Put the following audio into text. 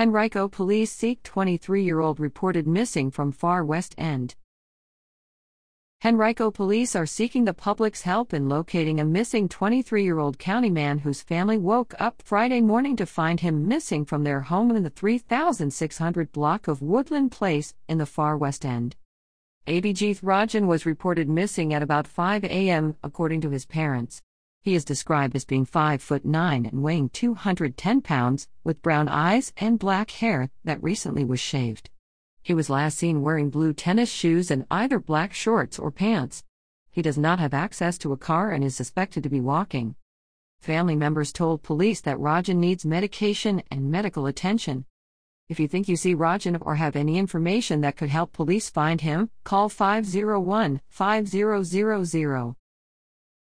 Henrico police seek 23 year old reported missing from Far West End. Henrico police are seeking the public's help in locating a missing 23 year old county man whose family woke up Friday morning to find him missing from their home in the 3600 block of Woodland Place in the Far West End. Abhijith Rajan was reported missing at about 5 a.m., according to his parents. He is described as being 5 foot 9 and weighing 210 pounds, with brown eyes and black hair that recently was shaved. He was last seen wearing blue tennis shoes and either black shorts or pants. He does not have access to a car and is suspected to be walking. Family members told police that Rajan needs medication and medical attention. If you think you see Rajan or have any information that could help police find him, call 501 5000.